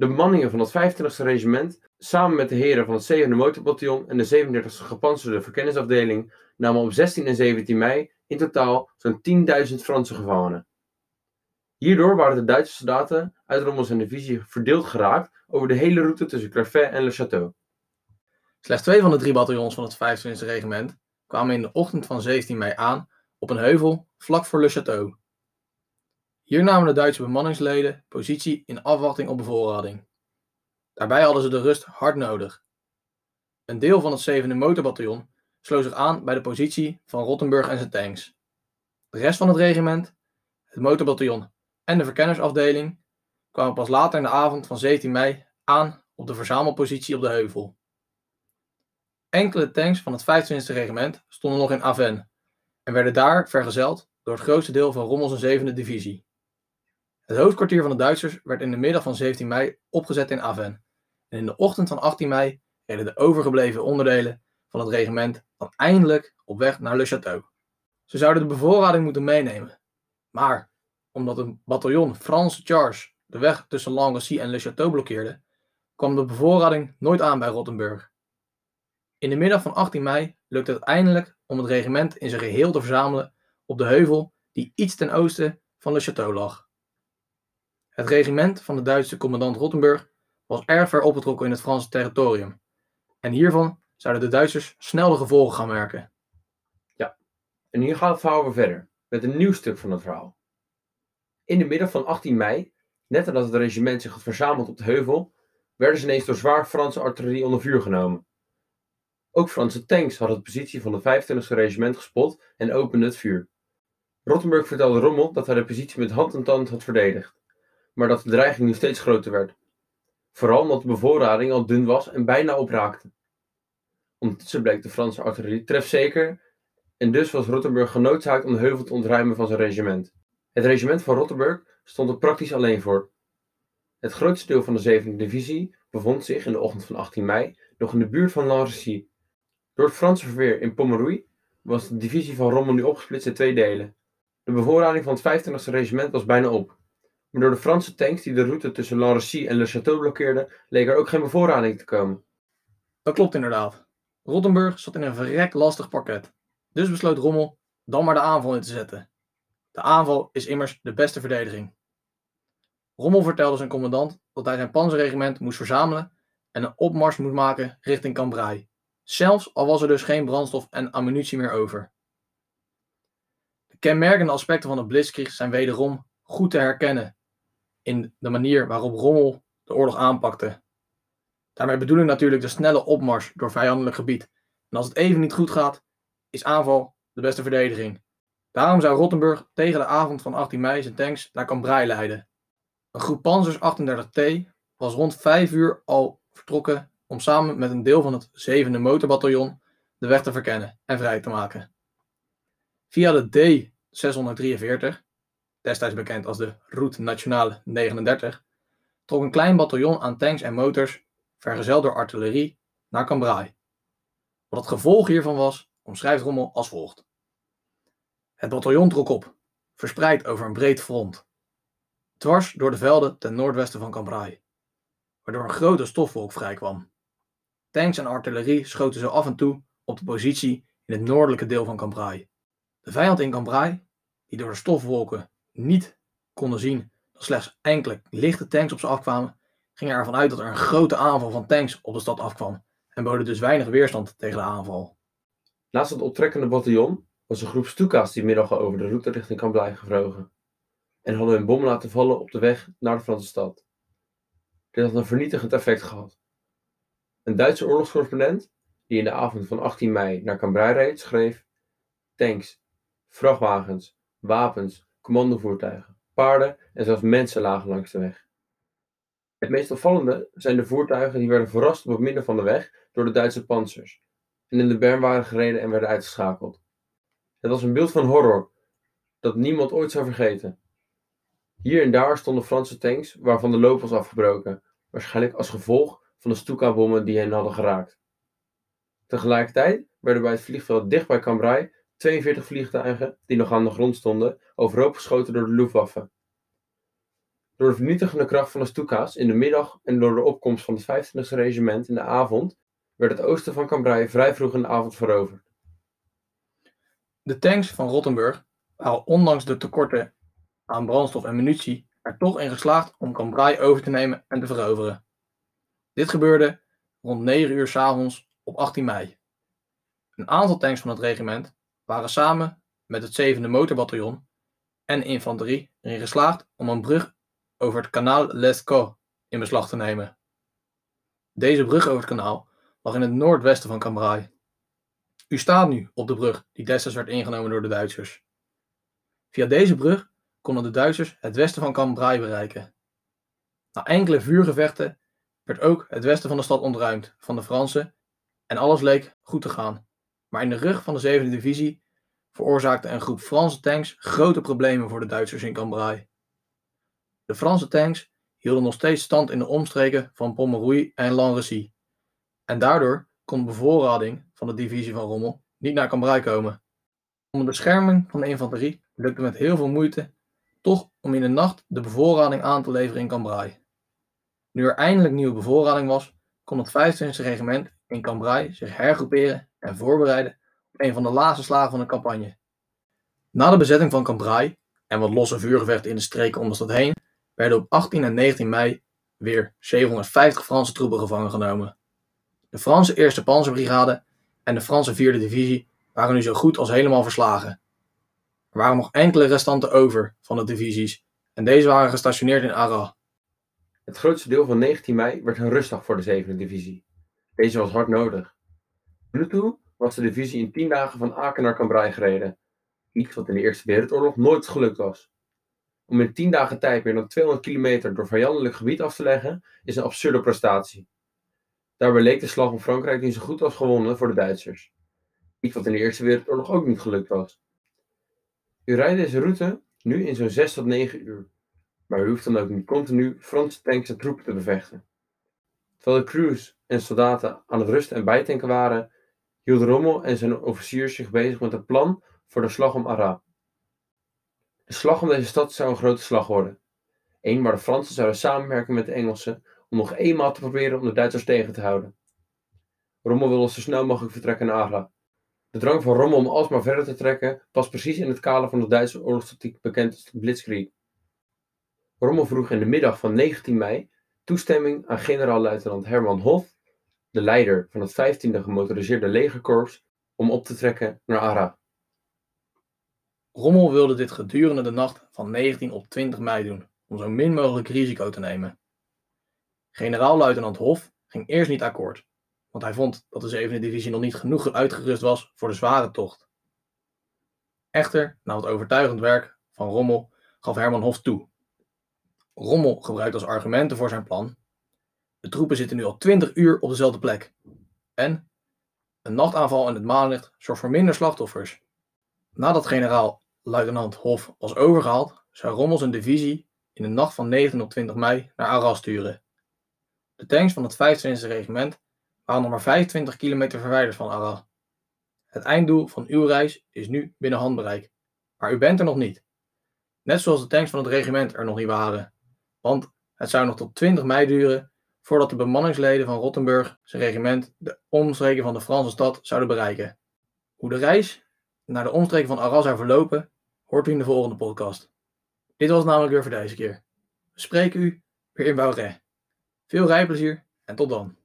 De bemanningen van het 25e regiment, samen met de heren van het 7e motorbataljon en de 37e gepantserde verkenningsafdeling, namen op 16 en 17 mei in totaal zo'n 10.000 Franse gevangenen. Hierdoor waren de Duitse soldaten uit Rommels en divisie verdeeld geraakt over de hele route tussen Crevey en Le Château. Slechts twee van de drie bataljons van het 25e regiment kwamen in de ochtend van 17 mei aan op een heuvel vlak voor Le Château. Hier namen de Duitse bemanningsleden positie in afwachting op bevoorrading. Daarbij hadden ze de rust hard nodig. Een deel van het 7e motorbataljon sloot zich aan bij de positie van Rottenburg en zijn tanks. De rest van het regiment, het motorbataljon en de verkennersafdeling kwamen pas later in de avond van 17 mei aan op de verzamelpositie op de heuvel. Enkele tanks van het 25e regiment stonden nog in Aven en werden daar vergezeld door het grootste deel van Rommels 7e divisie. Het hoofdkwartier van de Duitsers werd in de middag van 17 mei opgezet in Aven en in de ochtend van 18 mei reden de overgebleven onderdelen van het regiment dan eindelijk op weg naar Le Château. Ze zouden de bevoorrading moeten meenemen, maar omdat een bataljon Franse Charge de weg tussen Languedoc en Le Château blokkeerde, kwam de bevoorrading nooit aan bij Rottenburg. In de middag van 18 mei lukte het eindelijk om het regiment in zijn geheel te verzamelen op de heuvel die iets ten oosten van Le Château lag. Het regiment van de Duitse commandant Rottenburg was erg ver opgetrokken in het Franse territorium, en hiervan zouden de Duitsers snel de gevolgen gaan merken. En hier gaat het verhaal weer verder, met een nieuw stuk van het verhaal. In de middag van 18 mei, net nadat het regiment zich had verzameld op de heuvel, werden ze ineens door zwaar Franse artillerie onder vuur genomen. Ook Franse tanks hadden de positie van het 25e regiment gespot en openden het vuur. Rottenburg vertelde Rommel dat hij de positie met hand en tand had verdedigd, maar dat de dreiging nu steeds groter werd. Vooral omdat de bevoorrading al dun was en bijna opraakte. Ondertussen bleek de Franse artillerie trefzeker en dus was Rottenburg genoodzaakt om de heuvel te ontruimen van zijn regiment. Het regiment van Rottenburg stond er praktisch alleen voor. Het grootste deel van de 7e divisie bevond zich in de ochtend van 18 mei nog in de buurt van Lanrecy. Door het Franse verweer in Pommeroui was de divisie van Rommel nu opgesplitst in twee delen. De bevoorrading van het 25e regiment was bijna op. Maar door de Franse tanks die de route tussen Lanrecy en Le Château blokkeerden, leek er ook geen bevoorrading te komen. Dat klopt inderdaad. Rottenburg zat in een verrek lastig parket. Dus besloot Rommel dan maar de aanval in te zetten. De aanval is immers de beste verdediging. Rommel vertelde zijn commandant dat hij zijn panzerregiment moest verzamelen en een opmars moet maken richting Cambrai, zelfs al was er dus geen brandstof en ammunitie meer over. De kenmerkende aspecten van de Blitzkrieg zijn wederom goed te herkennen in de manier waarop Rommel de oorlog aanpakte. Daarmee bedoel ik natuurlijk de snelle opmars door vijandelijk gebied. En als het even niet goed gaat, is aanval de beste verdediging. Daarom zou Rottenburg tegen de avond van 18 mei zijn tanks naar Cambrai leiden. Een groep panzers 38T was rond 5 uur al vertrokken om samen met een deel van het 7e motorbataljon de weg te verkennen en vrij te maken. Via de D643, destijds bekend als de Route Nationale 39, trok een klein bataljon aan tanks en motors, vergezeld door artillerie, naar Cambrai. Wat het gevolg hiervan was, omschrijft Rommel als volgt. Het bataljon trok op, verspreid over een breed front, dwars door de velden ten noordwesten van Cambrai, waardoor een grote stofwolk vrijkwam. Tanks en artillerie schoten zo af en toe op de positie in het noordelijke deel van Cambrai. De vijand in Cambrai, die door de stofwolken niet konden zien dat slechts enkele lichte tanks op ze afkwamen, gingen ervan uit dat er een grote aanval van tanks op de stad afkwam en boden dus weinig weerstand tegen de aanval. Naast het optrekkende bataljon was een groep Stuka's die middag al over de route richting Cambrai gevlogen en hadden hun bom laten vallen op de weg naar de Franse stad. Dit had een vernietigend effect gehad. Een Duitse oorlogscorrespondent, die in de avond van 18 mei naar Cambrai reed, schreef: Tanks, vrachtwagens, wapens, commandovoertuigen, paarden en zelfs mensen lagen langs de weg. Het meest opvallende zijn de voertuigen die werden verrast op het midden van de weg door de Duitse panzers en in de berm waren gereden en werden uitgeschakeld. Het was een beeld van horror dat niemand ooit zou vergeten. Hier en daar stonden Franse tanks waarvan de loop was afgebroken, waarschijnlijk als gevolg van de Stuka-bommen die hen hadden geraakt. Tegelijkertijd werden bij het vliegveld dicht bij Cambrai 42 vliegtuigen die nog aan de grond stonden overhoop geschoten door de Luftwaffe. Door de vernietigende kracht van de Stuka's in de middag en door de opkomst van het 25e regiment in de avond werd het oosten van Cambrai vrij vroeg in de avond veroverd. De tanks van Rottenburg waren ondanks de tekorten aan brandstof en munitie er toch in geslaagd om Cambrai over te nemen en te veroveren. Dit gebeurde rond 9 uur 's avonds op 18 mei. Een aantal tanks van het regiment waren samen met het 7e motorbataljon en infanterie erin geslaagd om een brug over het kanaal Lescaut in beslag te nemen. Deze brug over het kanaal lag in het noordwesten van Cambrai. U staat nu op de brug die destijds werd ingenomen door de Duitsers. Via deze brug konden de Duitsers het westen van Cambrai bereiken. Na enkele vuurgevechten werd ook het westen van de stad ontruimd van de Fransen en alles leek goed te gaan. Maar in de rug van de 7e divisie veroorzaakte een groep Franse tanks grote problemen voor de Duitsers in Cambrai. De Franse tanks hielden nog steeds stand in de omstreken van Pommerouille en Lanrecy. En daardoor kon de bevoorrading van de divisie van Rommel niet naar Cambrai komen. Onder bescherming van de infanterie lukte met heel veel moeite toch om in de nacht de bevoorrading aan te leveren in Cambrai. Nu er eindelijk nieuwe bevoorrading was, kon het 25e regiment in Cambrai zich hergroeperen en voorbereiden op een van de laatste slagen van de campagne. Na de bezetting van Cambrai en wat losse vuurgevechten in de streken om de stad heen, werden op 18 en 19 mei weer 750 Franse troepen gevangen genomen. De Franse 1e Panzerbrigade en de Franse 4e divisie waren nu zo goed als helemaal verslagen. Er waren nog enkele restanten over van de divisies en deze waren gestationeerd in Arras. Het grootste deel van 19 mei werd een rustdag voor de 7e divisie. Deze was hard nodig. Toe was de divisie in 10 dagen van Aken naar Cambrai gereden, iets wat in de Eerste Wereldoorlog nooit gelukt was. Om in 10 dagen tijd meer dan 200 kilometer door vijandelijk gebied af te leggen, is een absurde prestatie. Daarbij leek de slag om Frankrijk niet zo goed als gewonnen voor de Duitsers. Iets wat in de Eerste Wereldoorlog ook niet gelukt was. U rijdt deze route nu in zo'n 6 tot 9 uur, maar u hoeft dan ook niet continu Franse tanks en troepen te bevechten. Terwijl de crews en soldaten aan het rusten en bijtanken waren, hield Rommel en zijn officiers zich bezig met het plan voor de slag om Arras. De slag om deze stad zou een grote slag worden. Eén waar de Fransen zouden samenwerken met de Engelsen om nog eenmaal te proberen om de Duitsers tegen te houden. Rommel wilde zo snel mogelijk vertrekken naar Arras. De drang van Rommel om alsmaar verder te trekken past precies in het kader van de Duitse oorlogstactiek bekend als Blitzkrieg. Rommel vroeg in de middag van 19 mei toestemming aan generaal-luitenant Herman Hof, de leider van het 15e gemotoriseerde legerkorps, om op te trekken naar Arras. Rommel wilde dit gedurende de nacht van 19 op 20 mei doen, om zo min mogelijk risico te nemen. Generaal-luitenant Hof ging eerst niet akkoord, want hij vond dat de 7e divisie nog niet genoeg uitgerust was voor de zware tocht. Echter, na wat overtuigend werk van Rommel gaf Herman Hof toe. Rommel gebruikte als argumenten voor zijn plan: de troepen zitten nu al 20 uur op dezelfde plek. En een nachtaanval in het maanlicht zorgt voor minder slachtoffers. Nadat generaal-luitenant Hof was overgehaald, zou Rommel zijn divisie in de nacht van 19 op 20 mei naar Arras sturen. De tanks van het 25e regiment waren nog maar 25 kilometer verwijderd van Arras. Het einddoel van uw reis is nu binnen handbereik, maar u bent er nog niet. Net zoals de tanks van het regiment er nog niet waren, want het zou nog tot 20 mei duren voordat de bemanningsleden van Rottenburg zijn regiment de omstreken van de Franse stad zouden bereiken. Hoe de reis naar de omstreken van Arras zou verlopen, hoort u in de volgende podcast. Dit was namelijk weer voor deze keer. We spreken u weer in Bouret. Veel rijplezier en tot dan.